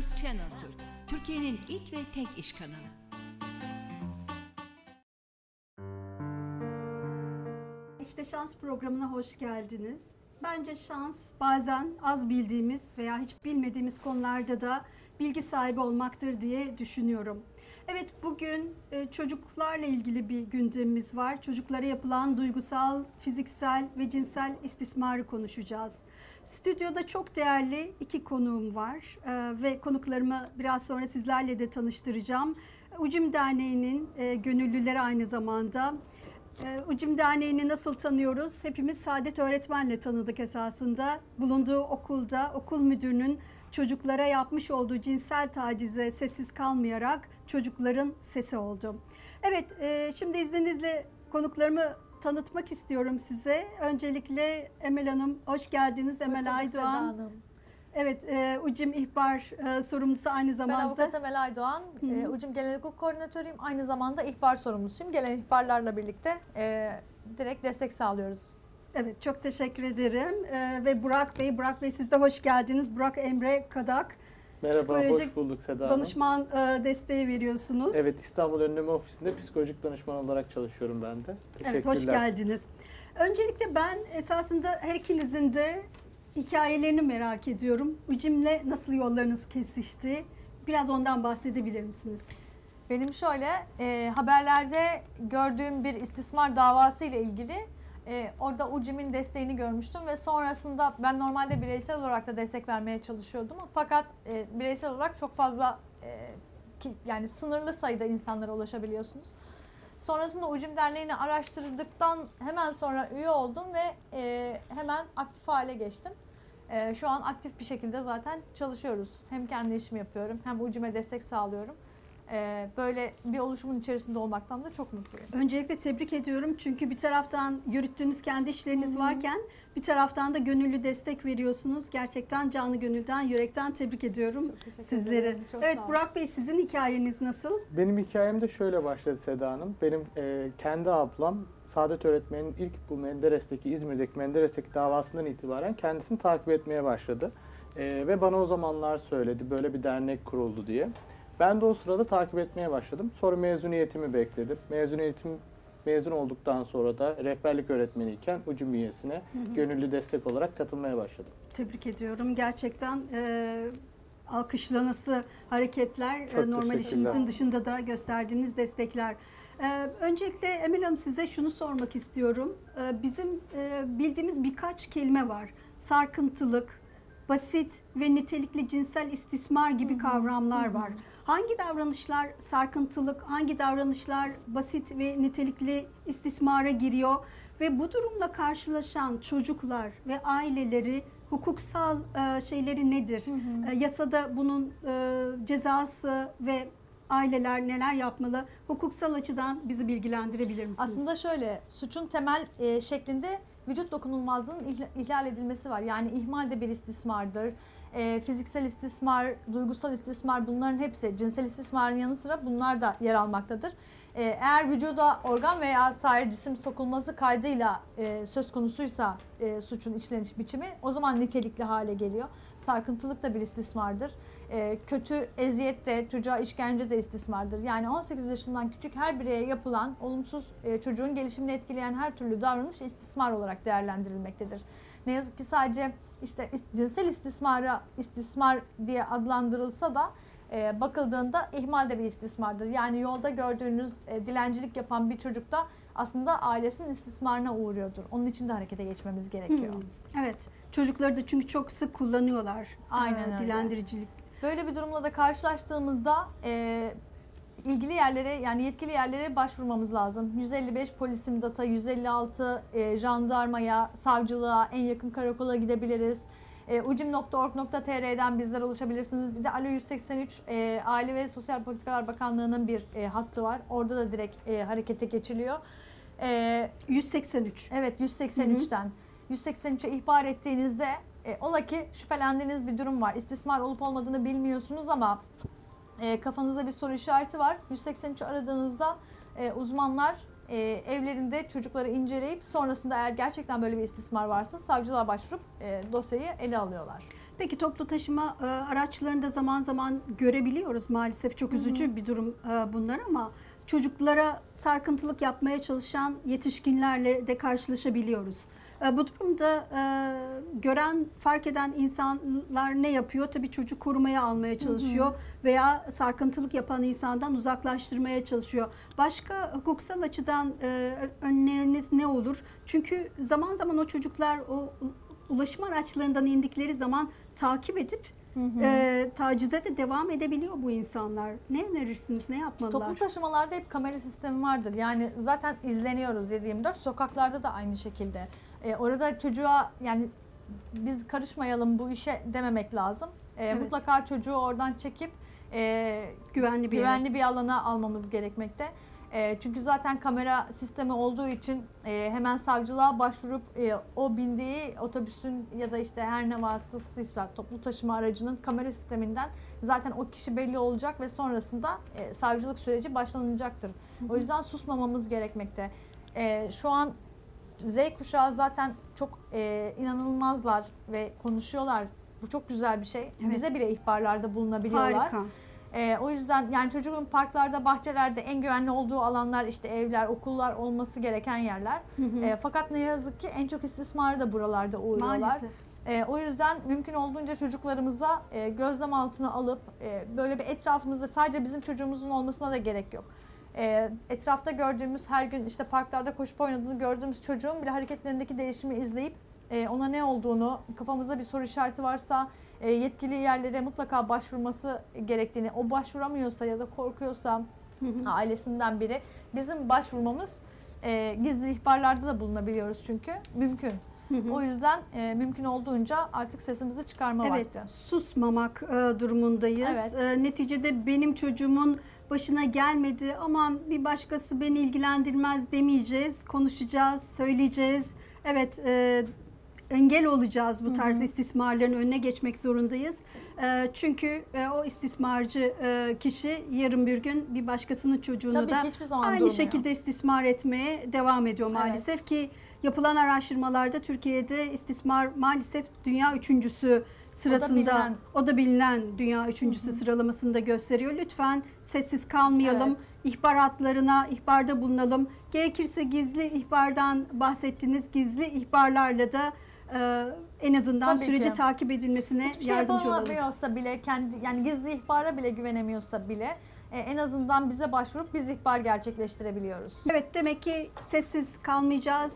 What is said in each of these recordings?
Şans Channel Türk, Türkiye'nin ilk ve tek iş kanalı. İşte Şans programına hoş geldiniz. Bence şans bazen az bildiğimiz veya hiç bilmediğimiz konularda da bilgi sahibi olmaktır diye düşünüyorum. Evet bugün e, çocuklarla ilgili bir gündemimiz var. Çocuklara yapılan duygusal, fiziksel ve cinsel istismarı konuşacağız. Stüdyoda çok değerli iki konuğum var e, ve konuklarımı biraz sonra sizlerle de tanıştıracağım. Ucum Derneği'nin e, gönüllüleri aynı zamanda. Ee, Ucum Derneği'ni nasıl tanıyoruz? Hepimiz Saadet Öğretmen'le tanıdık esasında. Bulunduğu okulda okul müdürünün çocuklara yapmış olduğu cinsel tacize sessiz kalmayarak çocukların sesi oldu. Evet, e, şimdi izninizle konuklarımı tanıtmak istiyorum size. Öncelikle Emel Hanım, hoş geldiniz. Emel Hoş Aydoğan. Hanım. Evet, e, Ucum İhbar e, sorumlusu aynı Ben zamanda. avukat Emel Aydoğan. E, Ucum Genel Hukuk Koordinatörüyüm. Aynı zamanda ihbar sorumlusuyum. Gelen ihbarlarla birlikte e, direkt destek sağlıyoruz. Evet çok teşekkür ederim. Ee, ve Burak Bey, Burak Bey siz de hoş geldiniz. Burak Emre Kadak. Merhaba, Psikolojik hoş bulduk Seda Hanım. Danışman e, desteği veriyorsunuz. Evet, İstanbul Önleme Ofisi'nde psikolojik danışman olarak çalışıyorum ben de. Evet, hoş Teşekkürler. geldiniz. Öncelikle ben esasında her ikinizin de hikayelerini merak ediyorum. Ucim'le nasıl yollarınız kesişti? Biraz ondan bahsedebilir misiniz? Benim şöyle e, haberlerde gördüğüm bir istismar davası ile ilgili e, orada Ucim'in desteğini görmüştüm ve sonrasında ben normalde bireysel olarak da destek vermeye çalışıyordum. Fakat e, bireysel olarak çok fazla e, ki, yani sınırlı sayıda insanlara ulaşabiliyorsunuz. Sonrasında Ucim Derneği'ni araştırdıktan hemen sonra üye oldum ve e, hemen aktif hale geçtim. E, şu an aktif bir şekilde zaten çalışıyoruz. Hem kendi işimi yapıyorum hem Ucim'e destek sağlıyorum. E, böyle bir oluşumun içerisinde olmaktan da çok mutluyum. Öncelikle tebrik ediyorum çünkü bir taraftan yürüttüğünüz kendi işleriniz varken bir taraftan da gönüllü destek veriyorsunuz. Gerçekten canı gönülden, yürekten tebrik ediyorum sizleri. Çok evet. Burak Bey sizin hikayeniz nasıl? Benim hikayem de şöyle başladı Seda Hanım. Benim e, kendi ablam Saadet Öğretmen'in ilk bu Menderes'teki, İzmir'deki Menderes'teki davasından itibaren kendisini takip etmeye başladı. E, ve bana o zamanlar söyledi böyle bir dernek kuruldu diye. Ben de o sırada takip etmeye başladım. Sonra mezuniyetimi bekledim. Mezuniyetim mezun olduktan sonra da rehberlik öğretmeniyken ucum üyesine gönüllü destek olarak katılmaya başladım. Tebrik ediyorum. Gerçekten e, alkışlanası hareketler, Çok e, normal işinizin dışında da gösterdiğiniz destekler. E, öncelikle Emel Hanım size şunu sormak istiyorum. E, bizim e, bildiğimiz birkaç kelime var. Sarkıntılık, basit ve nitelikli cinsel istismar gibi kavramlar var. Hangi davranışlar sarkıntılık, hangi davranışlar basit ve nitelikli istismara giriyor ve bu durumla karşılaşan çocuklar ve aileleri hukuksal e, şeyleri nedir? E, yasada bunun e, cezası ve aileler neler yapmalı? Hukuksal açıdan bizi bilgilendirebilir misiniz? Aslında şöyle suçun temel e, şeklinde vücut dokunulmazlığının ihla- ihlal edilmesi var. Yani ihmal de bir istismardır. E, fiziksel istismar, duygusal istismar bunların hepsi cinsel istismarın yanı sıra bunlar da yer almaktadır. E, eğer vücuda organ veya sair cisim sokulması kaydıyla e, söz konusuysa e, suçun işleniş biçimi o zaman nitelikli hale geliyor. Sarkıntılık da bir istismardır. E, kötü eziyet de çocuğa işkence de istismardır. Yani 18 yaşından küçük her bireye yapılan olumsuz e, çocuğun gelişimini etkileyen her türlü davranış istismar olarak değerlendirilmektedir. Ne yazık ki sadece işte cinsel istismara istismar diye adlandırılsa da e, bakıldığında ihmal de bir istismardır. Yani yolda gördüğünüz e, dilencilik yapan bir çocuk da aslında ailesinin istismarına uğruyordur. Onun için de harekete geçmemiz gerekiyor. Hmm, Evet. Çocukları da çünkü çok sık kullanıyorlar. Aynen e, öyle. Dilendiricilik. Böyle bir durumla da karşılaştığımızda e, ilgili yerlere yani yetkili yerlere başvurmamız lazım. 155 polis imdata, 156 e, jandarmaya, savcılığa, en yakın karakola gidebiliriz. E, ucim.org.tr'den bizlere ulaşabilirsiniz. Bir de Alo 183 e, Aile ve Sosyal Politikalar Bakanlığı'nın bir e, hattı var. Orada da direkt e, harekete geçiliyor. E, 183. Evet 183'ten. 183'e ihbar ettiğinizde e, ola ki şüphelendiğiniz bir durum var. İstismar olup olmadığını bilmiyorsunuz ama e, kafanızda bir soru işareti var. 183'ü aradığınızda e, uzmanlar e, evlerinde çocukları inceleyip sonrasında eğer gerçekten böyle bir istismar varsa savcılığa başvurup e, dosyayı ele alıyorlar. Peki toplu taşıma e, araçlarında zaman zaman görebiliyoruz maalesef çok üzücü bir durum e, bunlar ama çocuklara sarkıntılık yapmaya çalışan yetişkinlerle de karşılaşabiliyoruz. E, bu durumda e, gören, fark eden insanlar ne yapıyor? Tabii çocuk korumaya almaya çalışıyor veya sarkıntılık yapan insandan uzaklaştırmaya çalışıyor. Başka hukuksal açıdan e, önleriniz ne olur? Çünkü zaman zaman o çocuklar o ulaşım araçlarından indikleri zaman takip edip e, tacize de devam edebiliyor bu insanlar. Ne önerirsiniz? Ne yapmalılar? Toplu taşımalarda hep kamera sistemi vardır. Yani zaten izleniyoruz 7-24. Sokaklarda da aynı şekilde. Ee, orada çocuğa yani biz karışmayalım bu işe dememek lazım. Ee, Evet. Mutlaka çocuğu oradan çekip e, güvenli bir yere. güvenli bir alana almamız gerekmekte. E, çünkü zaten kamera sistemi olduğu için e, hemen savcılığa başvurup e, o bindiği otobüsün ya da işte her ne vasıtasıysa toplu taşıma aracının kamera sisteminden zaten o kişi belli olacak ve sonrasında e, savcılık süreci başlanacaktır. O yüzden susmamamız gerekmekte. E, şu an Z kuşağı zaten çok e, inanılmazlar ve konuşuyorlar. Bu çok güzel bir şey. Evet. Bize bile ihbarlarda bulunabiliyorlar. Harika. Ee, o yüzden yani çocuğun parklarda, bahçelerde en güvenli olduğu alanlar işte evler, okullar olması gereken yerler. Hı hı. Ee, fakat ne yazık ki en çok istismarı da buralarda uğruyorlar. Maalesef. Ee, o yüzden mümkün olduğunca çocuklarımıza e, gözlem altına alıp e, böyle bir etrafımızda sadece bizim çocuğumuzun olmasına da gerek yok. Ee, etrafta gördüğümüz her gün işte parklarda koşup oynadığını gördüğümüz çocuğun bile hareketlerindeki değişimi izleyip e, ona ne olduğunu, kafamızda bir soru işareti varsa e, yetkili yerlere mutlaka başvurması gerektiğini, o başvuramıyorsa ya da korkuyorsa Hı hı. ailesinden biri bizim başvurmamız e, gizli ihbarlarda da bulunabiliyoruz çünkü mümkün. Hı hı. O yüzden e, mümkün olduğunca artık sesimizi çıkarma Evet, vakti. susmamak e, durumundayız. Evet. E, neticede benim çocuğumun başına gelmedi, aman bir başkası beni ilgilendirmez demeyeceğiz, konuşacağız, söyleyeceğiz. Evet, e, engel olacağız bu tarz istismarların önüne geçmek zorundayız. E, çünkü e, o istismarcı e, kişi yarın bir gün bir başkasının çocuğunu Tabii da aynı durmuyor. şekilde istismar etmeye devam ediyor Evet. maalesef ki yapılan araştırmalarda Türkiye'de istismar maalesef dünya üçüncüsü sırasında bilinen. o da bilinen dünya üçüncüsü sıralamasında gösteriyor. Lütfen sessiz kalmayalım. Evet. İhbar hatlarına ihbarda bulunalım. Gerekirse gizli ihbardan bahsettiğiniz gizli ihbarlarla da e, en azından Tabii süreci ki. takip edilmesine Hiçbir şey yardımcı olalım. yapamıyorsa bile kendi yani gizli ihbara bile güvenemiyorsa bile en azından bize başvurup biz ihbar gerçekleştirebiliyoruz. Evet demek ki sessiz kalmayacağız.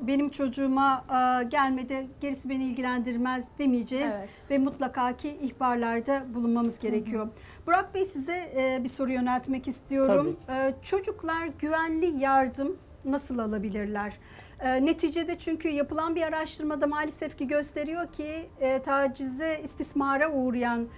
Benim çocuğuma e, gelmedi, gerisi beni ilgilendirmez demeyeceğiz. Evet. Ve mutlaka ki ihbarlarda bulunmamız gerekiyor. Burak Bey size e, bir soru yöneltmek istiyorum. E, çocuklar güvenli yardım nasıl alabilirler? E, neticede çünkü yapılan bir araştırmada maalesef ki gösteriyor ki e, tacize, istismara uğrayan e,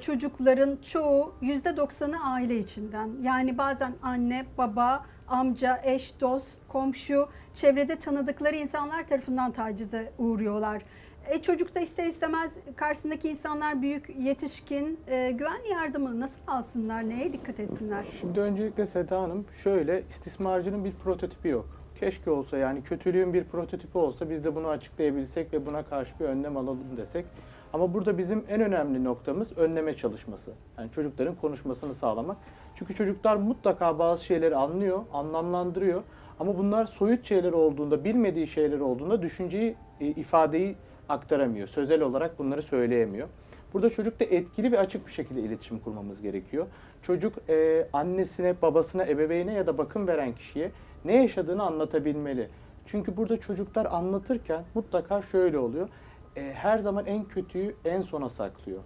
çocukların çoğu %90'ı aile içinden. Yani bazen anne, baba, amca, eş, dost, komşu, çevrede tanıdıkları insanlar tarafından tacize uğruyorlar. E, çocuk da ister istemez karşısındaki insanlar büyük, yetişkin. E, güvenli yardımı nasıl alsınlar, neye dikkat etsinler? Şimdi öncelikle Seda Hanım şöyle istismarcının bir prototipi yok. Keşke olsa yani kötülüğün bir prototipi olsa biz de bunu açıklayabilsek ve buna karşı bir önlem alalım desek. Ama burada bizim en önemli noktamız önleme çalışması. Yani çocukların konuşmasını sağlamak. Çünkü çocuklar mutlaka bazı şeyleri anlıyor, anlamlandırıyor. Ama bunlar soyut şeyler olduğunda, bilmediği şeyler olduğunda düşünceyi, e, ifadeyi aktaramıyor. Sözel olarak bunları söyleyemiyor. Burada çocukla etkili ve açık bir şekilde iletişim kurmamız gerekiyor. Çocuk e, annesine, babasına, ebeveyne ya da bakım veren kişiye ne yaşadığını anlatabilmeli. Çünkü burada çocuklar anlatırken mutlaka şöyle oluyor. E, her zaman en kötüyü en sona saklıyor.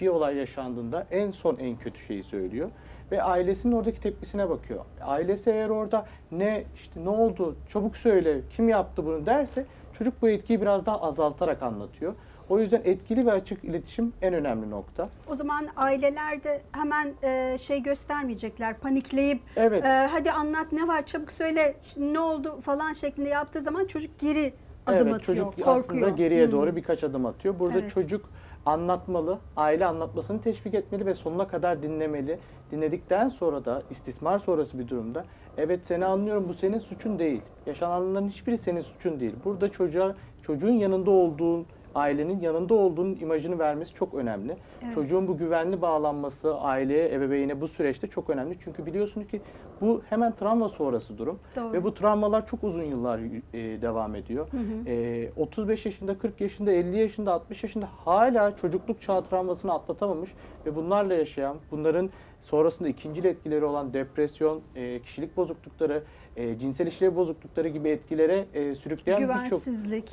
Bir olay yaşandığında en son en kötü şeyi söylüyor ve ailesinin oradaki tepkisine bakıyor. Ailesi eğer orada ne işte ne oldu çabuk söyle kim yaptı bunu derse çocuk bu etkiyi biraz daha azaltarak anlatıyor. O yüzden etkili ve açık iletişim en önemli nokta. O zaman aileler de hemen e, şey göstermeyecekler, panikleyip Evet. e, hadi anlat ne var çabuk söyle ne oldu falan şeklinde yaptığı zaman çocuk geri adım evet, atıyor, çocuk korkuyor. aslında geriye Hmm. doğru birkaç adım atıyor. Burada Evet. çocuk anlatmalı, aile anlatmasını teşvik etmeli ve sonuna kadar dinlemeli. Dinledikten sonra da istismar sonrası bir durumda Evet seni anlıyorum bu senin suçun değil. Yaşananların hiçbiri senin suçun değil. Burada çocuğa çocuğun yanında olduğun ailenin yanında olduğunun imajını vermesi çok önemli. Evet. Çocuğun bu güvenli bağlanması aileye, ebeveyne bu süreçte çok önemli. Çünkü biliyorsunuz ki bu hemen travma sonrası durum. Doğru. Ve bu travmalar çok uzun yıllar e, devam ediyor. Hı hı. E, 35 yaşında, 40 yaşında, 50 yaşında, 60 yaşında hala çocukluk çağı travmasını atlatamamış ve bunlarla yaşayan, bunların sonrasında ikincil etkileri olan depresyon, e, kişilik bozuklukları, e, cinsel işlev bozuklukları gibi etkilere e, sürükleyen birçok.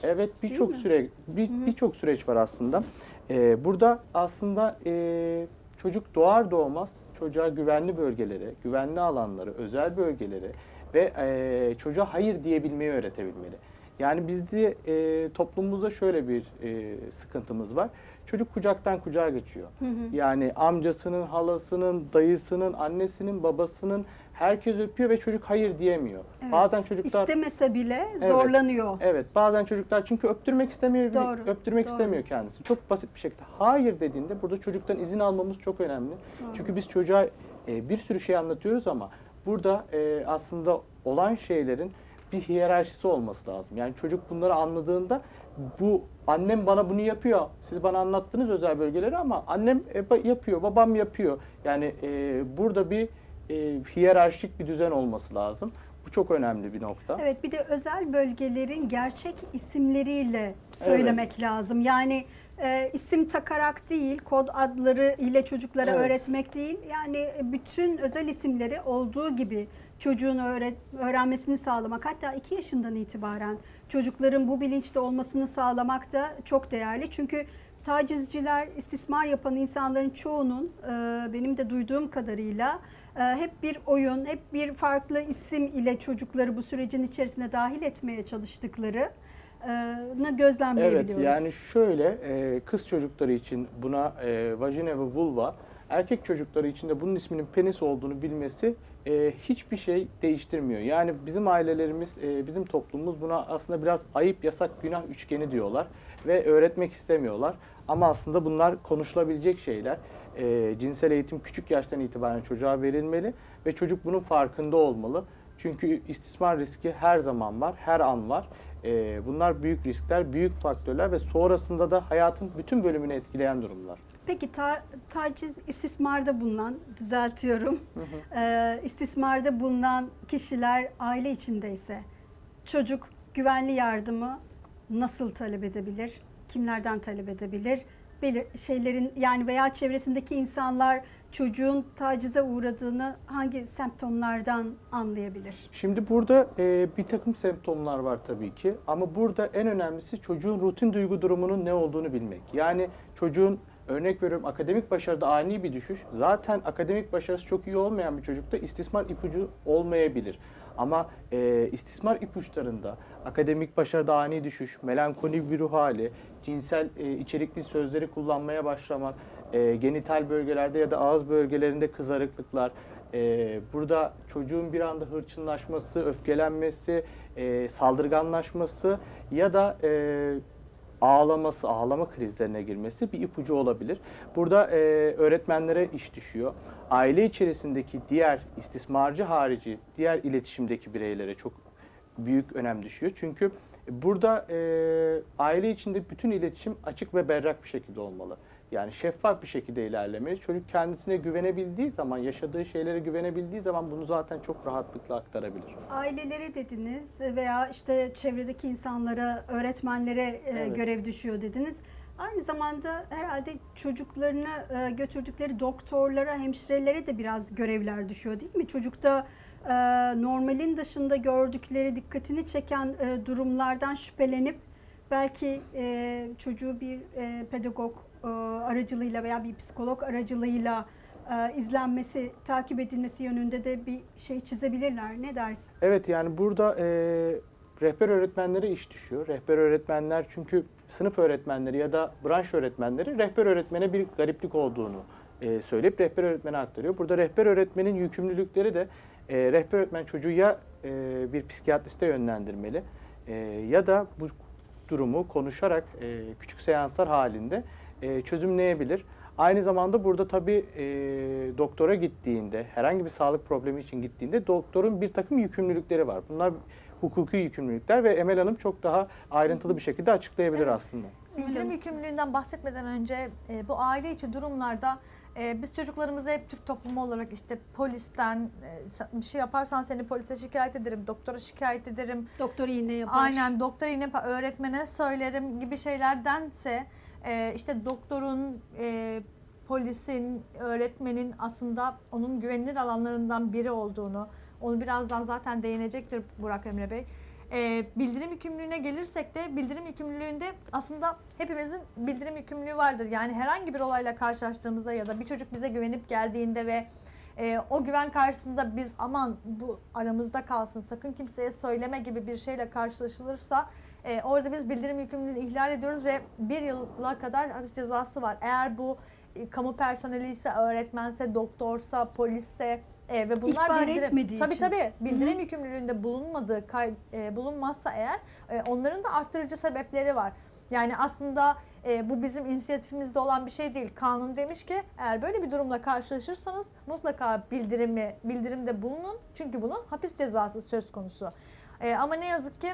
Evet birçok süre bir birçok süreç var aslında. Ee, burada aslında e, çocuk doğar doğmaz çocuğa güvenli bölgelere, güvenli alanları, özel bölgelere ve e, çocuğa hayır diyebilmeyi öğretebilmeli. Yani bizde e, toplumumuzda şöyle bir e, sıkıntımız var. Çocuk kucaktan kucağa geçiyor. Hı hı. Yani amcasının, halasının, dayısının, annesinin, babasının herkes öpüyor ve çocuk hayır diyemiyor. Evet. Bazen çocuklar İstemese bile Evet. zorlanıyor. Evet bazen çocuklar çünkü öptürmek istemiyor, Doğru, öptürmek doğru. istemiyor kendisi. Çok basit bir şekilde hayır dediğinde burada çocuktan izin almamız çok önemli. Doğru. Çünkü biz çocuğa e, bir sürü şey anlatıyoruz ama burada e, aslında olan şeylerin bir hiyerarşisi olması lazım. Yani çocuk bunları anladığında bu annem bana bunu yapıyor. Siz bana anlattınız özel bölgeleri ama annem e, yapıyor, babam yapıyor. Yani e, burada bir e, hiyerarşik bir düzen olması lazım. Bu çok önemli bir nokta. Evet bir de özel bölgelerin gerçek isimleriyle söylemek lazım. Yani e, isim takarak değil, kod adları ile çocuklara Evet. öğretmek değil. Yani bütün özel isimleri olduğu gibi çocuğun öğret, öğrenmesini sağlamak. Hatta 2 yaşından itibaren çocukların bu bilinçte olmasını sağlamak da çok değerli. Çünkü tacizciler, istismar yapan insanların çoğunun e, benim de duyduğum kadarıyla e, hep bir oyun, hep bir farklı isim ile çocukları bu sürecin içerisine dahil etmeye çalıştıklarını Evet gözlemleyebiliyoruz. yani şöyle e, kız çocukları için buna e, vajina ve vulva, erkek çocukları için de bunun isminin penis olduğunu bilmesi e, hiçbir şey değiştirmiyor. Yani bizim ailelerimiz, bizim toplumumuz buna aslında biraz ayıp, yasak, günah üçgeni diyorlar ve öğretmek istemiyorlar. Ama aslında bunlar konuşulabilecek şeyler. E, cinsel eğitim küçük yaştan itibaren çocuğa verilmeli ve çocuk bunun farkında olmalı. Çünkü istismar riski her zaman var, her an var. Ee, bunlar büyük riskler, büyük faktörler ve sonrasında da hayatın bütün bölümünü etkileyen durumlar. Peki ta- taciz istismarda bulunan, düzeltiyorum, e, istismarda bulunan kişiler aile içindeyse çocuk güvenli yardımı nasıl talep edebilir? Kimlerden talep edebilir? Belir şeylerin yani veya çevresindeki insanlar çocuğun tacize uğradığını hangi semptomlardan anlayabilir? Şimdi burada e, bir takım semptomlar var tabii ki ama burada en önemlisi çocuğun rutin duygu durumunun ne olduğunu bilmek. Yani çocuğun örnek veriyorum akademik başarıda ani bir düşüş. Zaten akademik başarısı çok iyi olmayan bir çocukta istismar ipucu olmayabilir. Ama e, istismar ipuçlarında akademik başarıda ani düşüş, melankoli bir ruh hali, cinsel e, içerikli sözleri kullanmaya başlamak, e, genital bölgelerde ya da ağız bölgelerinde kızarıklıklar, e, burada çocuğun bir anda hırçınlaşması, öfkelenmesi, e, saldırganlaşması ya da e, ağlaması, ağlama krizlerine girmesi bir ipucu olabilir. Burada e, öğretmenlere iş düşüyor. Aile içerisindeki diğer istismarcı harici, diğer iletişimdeki bireylere çok büyük önem düşüyor. Çünkü burada e, aile içinde bütün iletişim açık ve berrak bir şekilde olmalı. Yani şeffaf bir şekilde ilerlemeli. Çocuk kendisine güvenebildiği zaman, yaşadığı şeylere güvenebildiği zaman bunu zaten çok rahatlıkla aktarabilir. Ailelere dediniz veya işte çevredeki insanlara, öğretmenlere e, Evet. görev düşüyor dediniz. Aynı zamanda herhalde çocuklarını e, götürdükleri doktorlara, hemşirelere de biraz görevler düşüyor değil mi? Çocukta e, normalin dışında gördükleri dikkatini çeken durumlardan şüphelenip belki çocuğu bir pedagog aracılığıyla veya bir psikolog aracılığıyla e, izlenmesi, takip edilmesi yönünde de bir şey çizebilirler. Ne dersin? Evet yani burada e, rehber öğretmenlere iş düşüyor. Rehber öğretmenler çünkü sınıf öğretmenleri ya da branş öğretmenleri rehber öğretmene bir gariplik olduğunu e, söyleyip rehber öğretmene aktarıyor. Burada rehber öğretmenin yükümlülükleri de e, rehber öğretmen çocuğu ya e, bir psikiyatriste yönlendirmeli e, ya da bu durumu konuşarak e, küçük seanslar halinde e, çözümleyebilir. Aynı zamanda burada tabii e, doktora gittiğinde, herhangi bir sağlık problemi için gittiğinde doktorun bir takım yükümlülükleri var. Bunlar hukuki yükümlülükler ve Emel Hanım çok daha ayrıntılı bir şekilde açıklayabilir aslında. Bildirim yükümlülüğünden bahsetmeden önce e, bu aile içi durumlarda e, biz çocuklarımızı hep Türk toplumu olarak işte polisten e, bir şey yaparsan seni polise şikayet ederim, doktora şikayet ederim, Doktor iğne yapar. aynen doktora yine pa- öğretmene söylerim gibi şeylerdense e, işte doktorun, e, polisin, öğretmenin aslında onun güvenilir alanlarından biri olduğunu, onu birazdan zaten değinecektir Burak Emre Bey. E, bildirim yükümlülüğüne gelirsek de bildirim yükümlülüğünde aslında hepimizin bildirim yükümlülüğü vardır. Yani herhangi bir olayla karşılaştığımızda ya da bir çocuk bize güvenip geldiğinde ve e, o güven karşısında biz aman bu aramızda kalsın sakın kimseye söyleme gibi bir şeyle karşılaşılırsa e, orada biz bildirim yükümlülüğünü ihlal ediyoruz ve bir yıla kadar hapis cezası var. Eğer bu e, kamu personeli ise, öğretmense, doktorsa, polisse e, ve bunlar İhbar bildirim, etmediği tabii için. tabii bildirim yükümlülüğünde bulunmadığı kay- e, bulunmazsa eğer e, onların da arttırıcı sebepleri var. Yani aslında e, bu bizim inisiyatifimizde olan bir şey değil. Kanun demiş ki eğer böyle bir durumla karşılaşırsanız mutlaka bildirimi bildirimde bulunun. Çünkü bunun hapis cezası söz konusu. E, ama ne yazık ki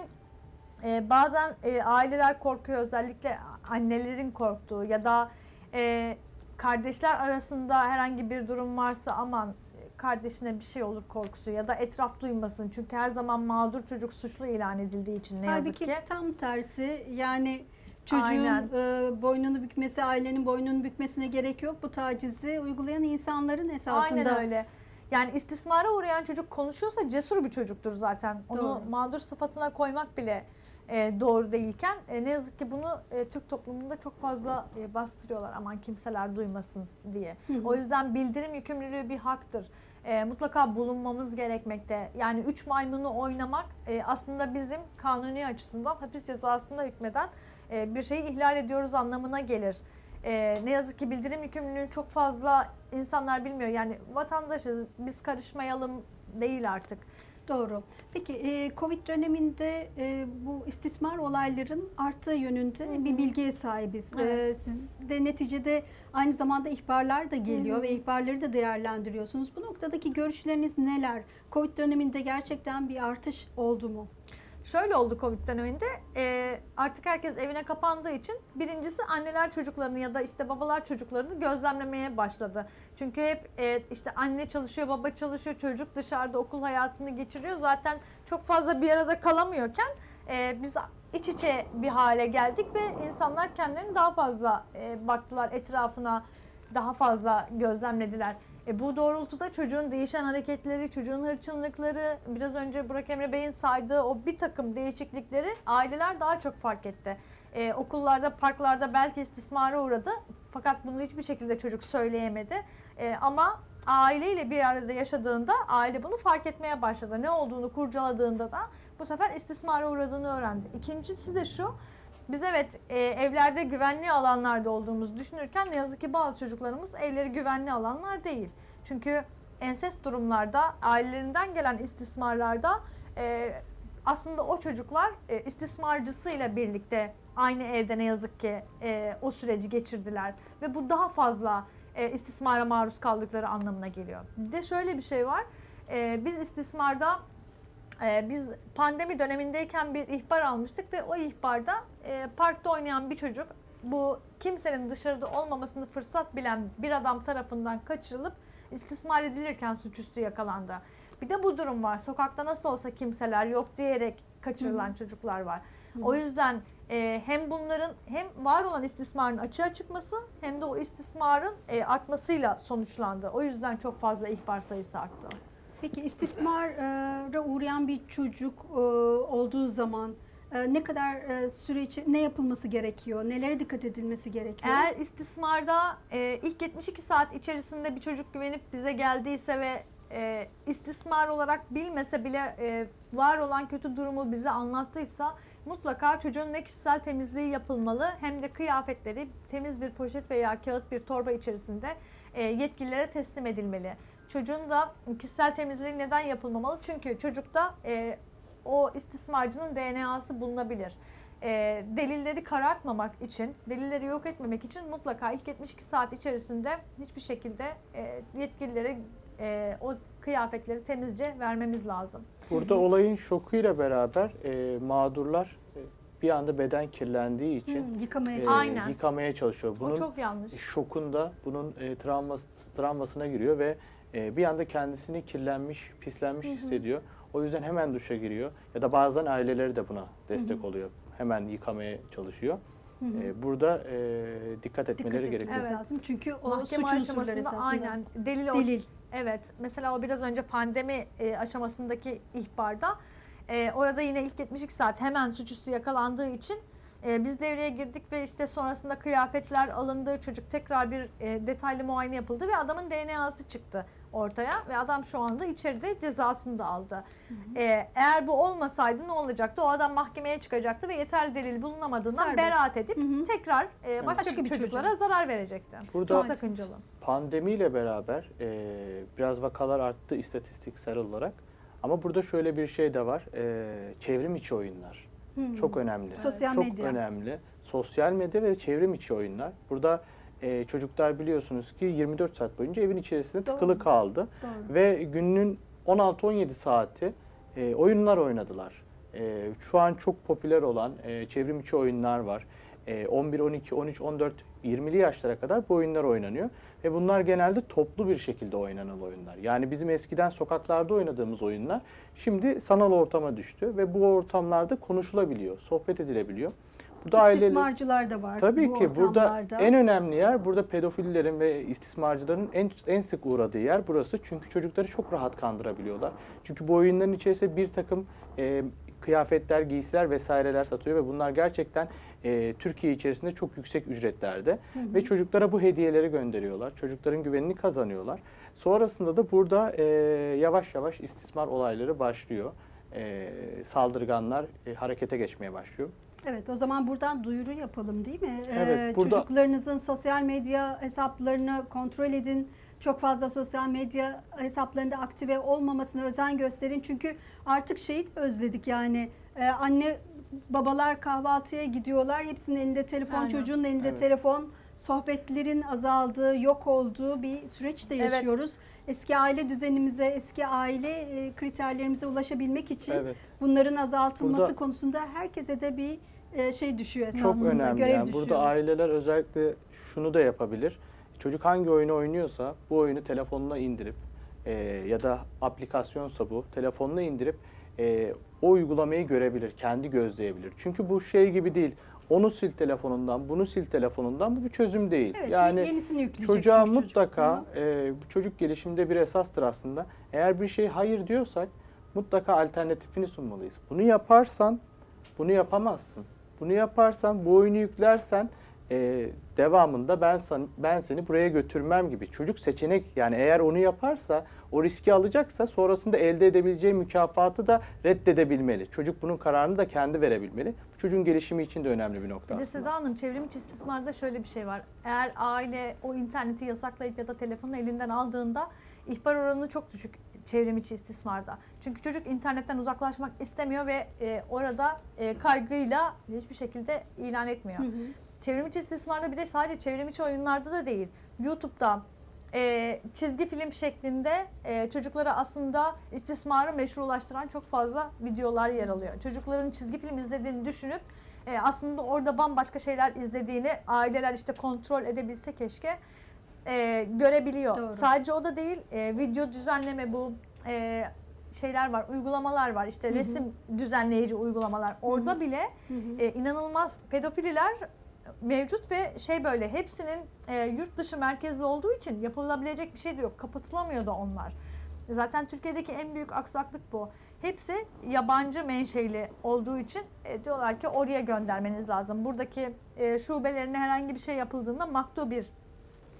e, bazen e, aileler korkuyor özellikle annelerin korktuğu ya da e, kardeşler arasında herhangi bir durum varsa aman kardeşine bir şey olur korkusu ya da etraf duymasın. Çünkü her zaman mağdur çocuk suçlu ilan edildiği için ne yazık Halbuki ki. tam tersi yani çocuğun Aynen. e, boynunu bükmesi, ailenin boynunu bükmesine gerek yok. Bu tacizi uygulayan insanların esasında. Aynen öyle. Yani istismara uğrayan çocuk konuşuyorsa cesur bir çocuktur zaten. Onu Doğru. mağdur sıfatına koymak bile e, doğru değilken e, ne yazık ki bunu e, Türk toplumunda çok fazla e, bastırıyorlar aman kimseler duymasın diye. Hı hı. O yüzden bildirim yükümlülüğü bir haktır. E, mutlaka bulunmamız gerekmekte. Yani üç maymunu oynamak e, aslında bizim kanuni açısından hapis cezasında hükmeden e, bir şeyi ihlal ediyoruz anlamına gelir. E, ne yazık ki bildirim yükümlülüğünü çok fazla insanlar bilmiyor. Yani vatandaşız biz karışmayalım değil artık. Doğru. Peki e, Covid döneminde e, bu istismar olayların arttığı yönünde Hı hı. bir bilgiye sahibiz. E, Evet. siz de neticede aynı zamanda ihbarlar da geliyor Hı hı. ve ihbarları da değerlendiriyorsunuz. Bu noktadaki görüşleriniz neler? Covid döneminde gerçekten bir artış oldu mu? Şöyle oldu Covid döneminde e, artık herkes evine kapandığı için birincisi anneler çocuklarını ya da işte babalar çocuklarını gözlemlemeye başladı. Çünkü hep e, işte anne çalışıyor, baba çalışıyor, çocuk dışarıda okul hayatını geçiriyor. Zaten çok fazla bir arada kalamıyorken e, biz iç içe bir hale geldik ve insanlar kendilerini daha fazla e, baktılar etrafına, daha fazla gözlemlediler. E bu doğrultuda çocuğun değişen hareketleri, çocuğun hırçınlıkları, biraz önce Burak Emre Bey'in saydığı o bir takım değişiklikleri aileler daha çok fark etti. E, okullarda, parklarda belki istismara uğradı fakat bunu hiçbir şekilde çocuk söyleyemedi. E, ama aileyle bir arada yaşadığında aile bunu fark etmeye başladı. Ne olduğunu kurcaladığında da bu sefer istismara uğradığını öğrendi. İkincisi de şu, biz evet e, evlerde güvenli alanlarda olduğumuzu düşünürken ne yazık ki bazı çocuklarımız evleri güvenli alanlar değil. Çünkü ensest durumlarda ailelerinden gelen istismarlarda e, aslında o çocuklar e, istismarcısıyla birlikte aynı evde ne yazık ki e, o süreci geçirdiler ve bu daha fazla e, istismara maruz kaldıkları anlamına geliyor. Bir de şöyle bir şey var. E, biz istismarda ee, biz pandemi dönemindeyken bir ihbar almıştık ve o ihbarda e, parkta oynayan bir çocuk bu kimsenin dışarıda olmamasını fırsat bilen bir adam tarafından kaçırılıp istismar edilirken suçüstü yakalandı. Bir de bu durum var. Sokakta nasıl olsa kimseler yok diyerek kaçırılan çocuklar var. O yüzden e, hem bunların hem var olan istismarın açığa çıkması hem de o istismarın e, artmasıyla sonuçlandı. O yüzden çok fazla ihbar sayısı arttı. Peki istismara uğrayan bir çocuk e, olduğu zaman ne kadar e, süre için ne yapılması gerekiyor? Nelere dikkat edilmesi gerekiyor? Eğer istismarda e, ilk 72 saat içerisinde bir çocuk güvenip bize geldiyse ve e, istismar olarak bilmese bile var olan kötü durumu bize anlattıysa mutlaka çocuğun ne kişisel temizliği yapılmalı hem de kıyafetleri temiz bir poşet veya kağıt bir torba içerisinde yetkililere teslim edilmeli. Çocuğun da kişisel temizliği neden yapılmamalı? Çünkü çocukta o istismarcının DNA'sı bulunabilir. e, delilleri karartmamak için, delilleri yok etmemek için mutlaka ilk 72 saat içerisinde hiçbir şekilde e, yetkililere e, o kıyafetleri temizce vermemiz lazım. Burada olayın şokuyla beraber e, mağdurlar e, bir anda beden kirlendiği için Hmm, yıkamaya e, çalışıyor. Aynen. yıkamaya çalışıyor. Bunun o çok yanlış. şokunda bunun e, travması, travmasına giriyor ve e, bir anda kendisini kirlenmiş, pislenmiş hissediyor. O yüzden hemen duşa giriyor. Ya da bazen aileleri de buna destek oluyor. Hemen yıkamaya çalışıyor. E, burada e, dikkat etmeleri Dikkat gerekiyor. Evet. lazım. Çünkü o Mahkeme aşamasında aynen delil, o- Delil. Evet. Mesela o biraz önce pandemi e, aşamasındaki ihbarda e, orada yine ilk 72 saat hemen suçüstü yakalandığı için e, biz devreye girdik ve işte sonrasında kıyafetler alındı. Çocuk tekrar bir e, detaylı muayene yapıldı ve adamın DNA'sı çıktı ortaya ve adam şu anda içeride cezasını da aldı. E, eğer bu olmasaydı ne olacaktı? O adam mahkemeye çıkacaktı ve yeterli delil bulunamadığından Serbest. beraat edip Hı hı. tekrar e, başka, Başka bir çocuklara zarar verecekti. Burada- Çok sakıncalı. Pandemiyle beraber e, biraz vakalar arttı istatistiksel olarak. Ama burada şöyle bir şey de var. E, çevrim içi oyunlar. Hmm. Çok önemli. Sosyal Çok medya. önemli. Sosyal medya ve çevrim içi oyunlar. Burada e, çocuklar biliyorsunuz ki 24 saat boyunca evin içerisinde Doğru. tıkılı kaldı. Doğru. Ve günün 16-17 saati e, oyunlar oynadılar. E, şu an çok popüler olan e, çevrim içi oyunlar var. E, 11, 12, 13, 14, 20'li yaşlara kadar bu oyunlar oynanıyor. Ve bunlar genelde toplu bir şekilde oynanan oyunlar. Yani bizim eskiden sokaklarda oynadığımız oyunlar şimdi sanal ortama düştü ve bu ortamlarda konuşulabiliyor, sohbet edilebiliyor. Burada aileler- İstismarcılar da var Tabii bu ki burada en önemli yer burada pedofillerin ve istismarcıların en en sık uğradığı yer burası. Çünkü çocukları çok rahat kandırabiliyorlar. Çünkü bu oyunların içerisinde bir takım e, kıyafetler, giysiler vesaireler satıyor ve bunlar gerçekten e, Türkiye içerisinde çok yüksek ücretlerde ve çocuklara bu hediyeleri gönderiyorlar. Çocukların güvenini kazanıyorlar. Sonrasında da burada e, yavaş yavaş istismar olayları başlıyor. E, saldırganlar e, harekete geçmeye başlıyor. Evet o zaman buradan duyuru yapalım değil mi? Evet, Ee, burada- Çocuklarınızın sosyal medya hesaplarını kontrol edin. Çok fazla sosyal medya hesaplarında aktive olmamasına özen gösterin. Çünkü artık şeyi özledik yani Ee, anne babalar kahvaltıya gidiyorlar. Hepsinin elinde telefon, Aynen. çocuğun elinde Evet. telefon. Sohbetlerin azaldığı, yok olduğu bir süreçte Evet. yaşıyoruz. Eski aile düzenimize, eski aile e, kriterlerimize ulaşabilmek için Evet. bunların azaltılması Burada- konusunda herkese de bir e, şey düşüyor Çok esasında. önemli. Görev Yani düşüyor. burada aileler özellikle şunu da yapabilir. Çocuk hangi oyunu oynuyorsa bu oyunu telefonuna indirip e, ya da aplikasyonsa bu telefonuna indirip e, o uygulamayı görebilir, kendi gözleyebilir. Çünkü bu şey gibi değil. Onu sil telefonundan, bunu sil telefonundan bu bir çözüm değil. Evet, yani yenisini yükleyecek çocuğa çocuk. mutlaka e, bu çocuk gelişiminde bir esastır aslında. Eğer bir şey hayır diyorsak mutlaka alternatifini sunmalıyız. Bunu yaparsan bunu yapamazsın. Bunu yaparsan, bu oyunu yüklersen e, devamında ben san, ben seni buraya götürmem gibi. Çocuk seçenek yani eğer onu yaparsa, o riski alacaksa sonrasında elde edebileceği mükafatı da reddedebilmeli. Çocuk bunun kararını da kendi verebilmeli. Bu çocuğun gelişimi için de önemli bir nokta Bir de. Seda Hanım çevrim içi istismarda şöyle bir şey var. Eğer aile o interneti yasaklayıp ya da telefonu elinden aldığında ihbar oranı çok düşük çevrim içi istismarda. Çünkü çocuk internetten uzaklaşmak istemiyor ve e, orada e, kaygıyla hiçbir şekilde ilan etmiyor. Hı hı. Çevrim içi istismarda bir de sadece çevrim içi oyunlarda da değil. YouTube'da e, çizgi film şeklinde e, çocuklara aslında istismarı meşrulaştıran çok fazla videolar yer alıyor. Çocukların çizgi film izlediğini düşünüp e, aslında orada bambaşka şeyler izlediğini aileler işte kontrol edebilse keşke e, görebiliyor. Doğru. Sadece o da değil, e, video düzenleme bu e, şeyler var, uygulamalar var. İşte Hı hı. resim düzenleyici uygulamalar. Orada bile Hı hı. e, inanılmaz pedofililer mevcut ve şey böyle hepsinin e, yurt dışı merkezli olduğu için yapılabilecek bir şey de yok. Kapatılamıyor da onlar. Zaten Türkiye'deki en büyük aksaklık bu. Hepsi yabancı menşeli olduğu için e, diyorlar ki oraya göndermeniz lazım. Buradaki e, şubelerine herhangi bir şey yapıldığında maktu bir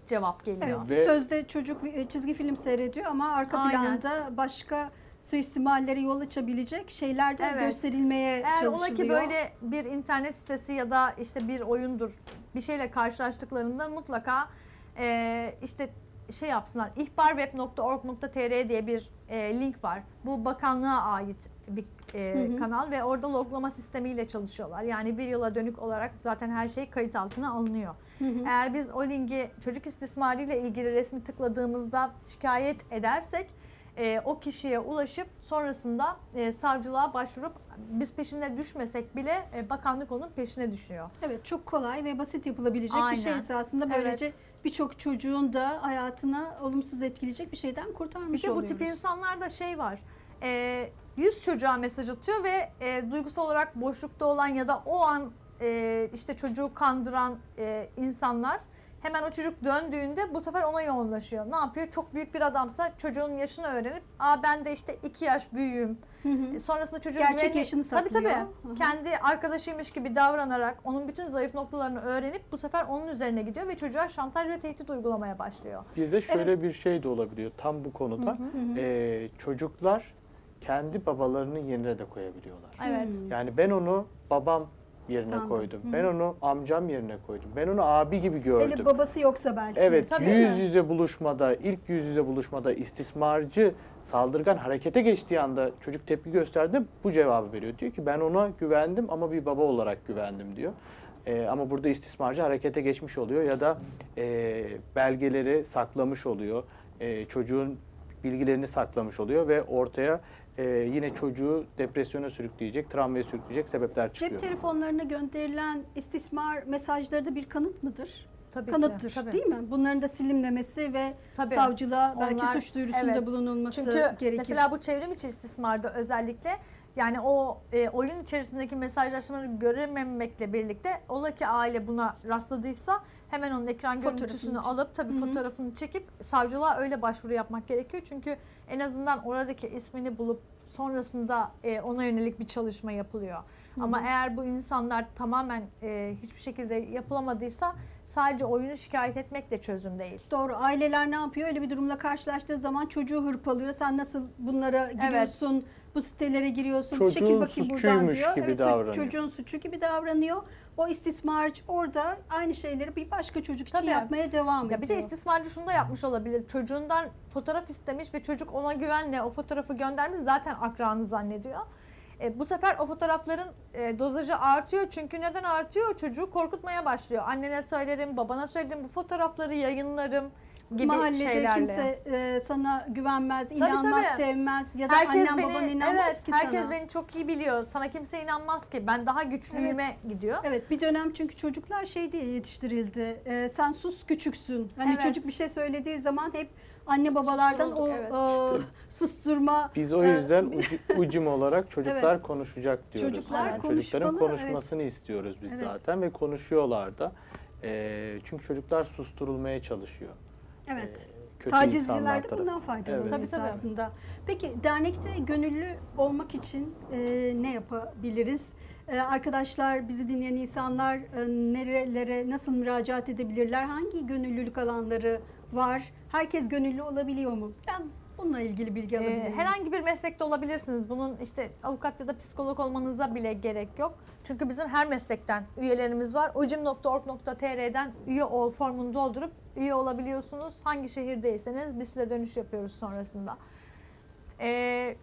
cevap geliyor. Evet, Ve- sözde çocuk e, çizgi film seyrediyor ama arka Aynen. planda başka suistimallere yol açabilecek şeyler de Evet. gösterilmeye Eğer ola çalışılıyor. ki böyle bir internet sitesi ya da işte bir oyundur bir şeyle karşılaştıklarında mutlaka e, işte şey yapsınlar. ihbarweb.org.tr diye bir e, link var. Bu bakanlığa ait bir e, Hı hı. kanal ve orada loglama sistemiyle çalışıyorlar. Yani bir yıla dönük olarak zaten her şey kayıt altına alınıyor. Hı hı. Eğer biz o linki çocuk istismarı ile ilgili resmi tıkladığımızda şikayet edersek e, o kişiye ulaşıp sonrasında e, savcılığa başvurup biz peşine düşmesek bile e, bakanlık onun peşine düşüyor. Evet çok kolay ve basit yapılabilecek bir şey Aynen. esasında. Böylece Evet. birçok çocuğun da hayatına olumsuz etkileyecek bir şeyden kurtarmış Bir de bu oluyoruz. tip insanlarda şey var. E, 100 çocuğa mesaj atıyor ve e, duygusal olarak boşlukta olan ya da o an e, işte çocuğu kandıran e, insanlar hemen o çocuk döndüğünde bu sefer ona yoğunlaşıyor. Ne yapıyor? Çok büyük bir adamsa çocuğun yaşını öğrenip aa ben de işte 2 yaş büyüğüm. Hı hı. E, Sonrasında çocuğun Gerçek güvenli- yaşını Tabii saklıyor. tabii. Hı hı. Kendi arkadaşıymış gibi davranarak onun bütün zayıf noktalarını öğrenip bu sefer onun üzerine gidiyor ve çocuğa şantaj ve tehdit uygulamaya başlıyor. Bir de şöyle Evet. bir şey de olabiliyor tam bu konuda. Hı hı. Hı. Ee, çocuklar kendi babalarının yerine de koyabiliyorlar. Evet. Hmm. Yani ben onu babam yerine Sandım. koydum. Hı. Ben onu amcam yerine koydum. Ben onu abi gibi gördüm. Hele babası yoksa belki. Evet, Tabii. yüz yüze buluşmada, ilk yüz yüze buluşmada istismarcı saldırgan harekete geçtiği anda çocuk tepki gösterdi, bu cevabı veriyor. Diyor ki ben ona güvendim ama bir baba olarak güvendim diyor. Ee, ama burada istismarcı harekete geçmiş oluyor ya da e, belgeleri saklamış oluyor. E, çocuğun bilgilerini saklamış oluyor ve ortaya e, yine çocuğu depresyona sürükleyecek, travmaya sürükleyecek sebepler çıkıyor. Cep telefonlarına gönderilen istismar mesajları da bir kanıt mıdır? Tabii Kanıttır ki. Tabii. değil mi? Bunların da silinmemesi ve Tabii. savcılığa belki Onlar- suç duyurusunda evet. bulunulması Çünkü gerekir. mesela bu çevrim içi istismarda özellikle yani o e, oyun içerisindeki mesajlaşmaları görememekle birlikte ola ki aile buna rastladıysa hemen onun ekran görüntüsünü alıp tabii Hı hı. fotoğrafını çekip savcılığa öyle başvuru yapmak gerekiyor. Çünkü en azından oradaki ismini bulup sonrasında e, ona yönelik bir çalışma yapılıyor. Hı Ama hı. eğer bu insanlar tamamen e, hiçbir şekilde yapılamadıysa sadece oyunu şikayet etmek de çözüm değil. Doğru. Aileler ne yapıyor? Öyle bir durumla karşılaştığı zaman çocuğu hırpalıyor. Sen nasıl bunlara giriyorsun? Bu sitelere giriyorsun. Çocuğun Çekil bakayım buradan suçuymuş diyor. gibi evet, davranıyor. Çocuğun suçu gibi davranıyor. O istismarcı orada aynı şeyleri bir başka çocuk için Tabii. yapmaya devam Ya ediyor. bir de istismarcı şunu da yapmış olabilir. Çocuğundan fotoğraf istemiş ve çocuk ona güvenle o fotoğrafı göndermiş zaten akranı zannediyor. E, bu sefer o fotoğrafların e, dozajı artıyor. Çünkü neden artıyor? Çocuğu korkutmaya başlıyor. Annene söylerim, babana söylerim, bu fotoğrafları yayınlarım gibi Mahallede şeylerle. kimse e, sana güvenmez, inanmaz, tabii. sevmez ya da herkes annen baban beni inanmaz evet ki herkes sana. beni çok iyi biliyor. Sana kimse inanmaz ki. Ben daha güçlüyüme gidiyor. Evet bir dönem çünkü çocuklar şey diye yetiştirildi. e, sen sus küçüksün. Hani Evet. çocuk bir şey söylediği zaman hep anne babalardan o Susturulduk, e, susturma Biz o e, yüzden ucu- ucum olarak çocuklar Evet. konuşacak diyoruz. Çocuklar Yani konuşmalı, çocukların konuşmasını istiyoruz biz Evet. zaten ve konuşuyorlar da. Ee, çünkü çocuklar susturulmaya çalışıyor. evet. Ee, kötü Tacizciler de tarafından. bundan faydalanıyor Evet. Tabii, tabii. esasında. Peki dernekte gönüllü olmak için e, ne yapabiliriz? E, arkadaşlar, bizi dinleyen insanlar e, nerelere, nasıl müracaat edebilirler? Hangi gönüllülük alanları var? Herkes gönüllü olabiliyor mu? Biraz bununla ilgili bilgi alabilir Ee, miyim? herhangi bir meslekte olabilirsiniz. Bunun işte avukat ya da psikolog olmanıza bile gerek yok. Çünkü bizim her meslekten üyelerimiz var. ucim.org.tr'den üye ol formunu doldurup üye olabiliyorsunuz. Hangi şehirdeyseniz biz size dönüş yapıyoruz sonrasında. Ee,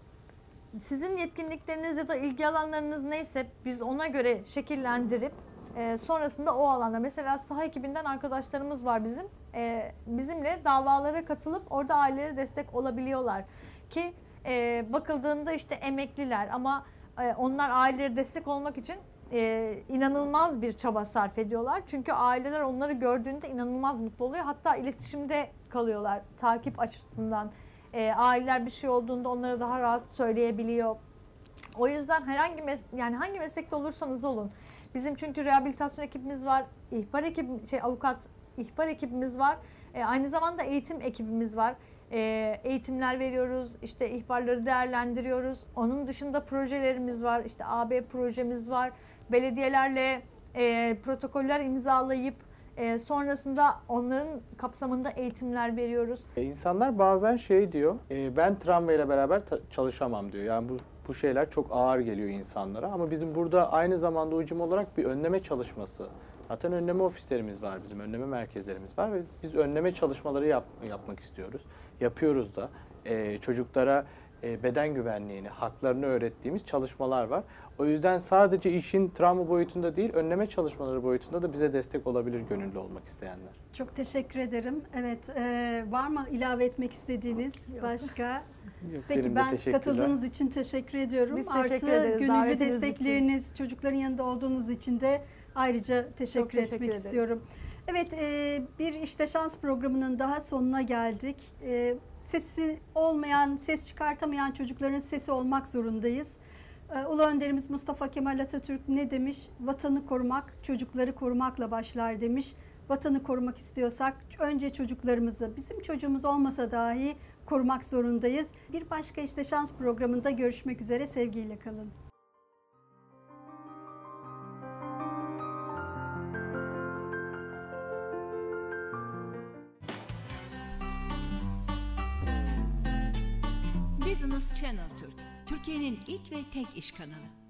sizin yetkinlikleriniz ya da ilgi alanlarınız neyse biz ona göre şekillendirip e, sonrasında o alanda mesela saha ekibinden arkadaşlarımız var bizim. E, bizimle davalara katılıp orada ailelere destek olabiliyorlar ki e, bakıldığında işte emekliler ama e, onlar ailelere destek olmak için e, inanılmaz bir çaba sarf ediyorlar. Çünkü aileler onları gördüğünde inanılmaz mutlu oluyor. Hatta iletişimde kalıyorlar takip açısından. E, aileler bir şey olduğunda onlara daha rahat söyleyebiliyor. O yüzden herhangi mes- yani hangi meslekte olursanız olun. Bizim çünkü rehabilitasyon ekibimiz var, ihbar ekibi şey avukat ihbar ekibimiz var. E, aynı zamanda eğitim ekibimiz var. E, eğitimler veriyoruz, işte ihbarları değerlendiriyoruz. Onun dışında projelerimiz var, işte AB projemiz var. Belediyelerle e, protokoller imzalayıp e, sonrasında onların kapsamında eğitimler veriyoruz. E, İnsanlar bazen şey diyor, e, ben tramvayla beraber çalışamam diyor. Yani bu bu şeyler çok ağır geliyor insanlara. Ama bizim burada aynı zamanda ucum olarak bir önleme çalışması Zaten önleme ofislerimiz var bizim, önleme merkezlerimiz var ve biz önleme çalışmaları yap- yapmak istiyoruz. Yapıyoruz da. Ee, çocuklara e, beden güvenliğini, haklarını öğrettiğimiz çalışmalar var. O yüzden sadece işin travma boyutunda değil, önleme çalışmaları boyutunda da bize destek olabilir gönüllü olmak isteyenler. Çok teşekkür ederim. Evet, e, var mı ilave etmek istediğiniz başka? Yok, Peki ben katıldığınız için teşekkür ediyorum. Biz Artı teşekkür ederiz gönüllü davetiniz için. destekleriniz, çocukların yanında olduğunuz için de ayrıca teşekkür, teşekkür etmek ederiz. istiyorum. Evet, e, bir İşte Şans programının daha sonuna geldik. E, sesi olmayan, ses çıkartamayan çocukların sesi olmak zorundayız. E, Ulu Önderimiz Mustafa Kemal Atatürk ne demiş? Vatanı korumak, çocukları korumakla başlar demiş. Vatanı korumak istiyorsak önce çocuklarımızı, bizim çocuğumuz olmasa dahi korumak zorundayız. Bir başka işte şans programında görüşmek üzere sevgiyle kalın. Business Channel Türk, Türkiye'nin ilk ve tek iş kanalı.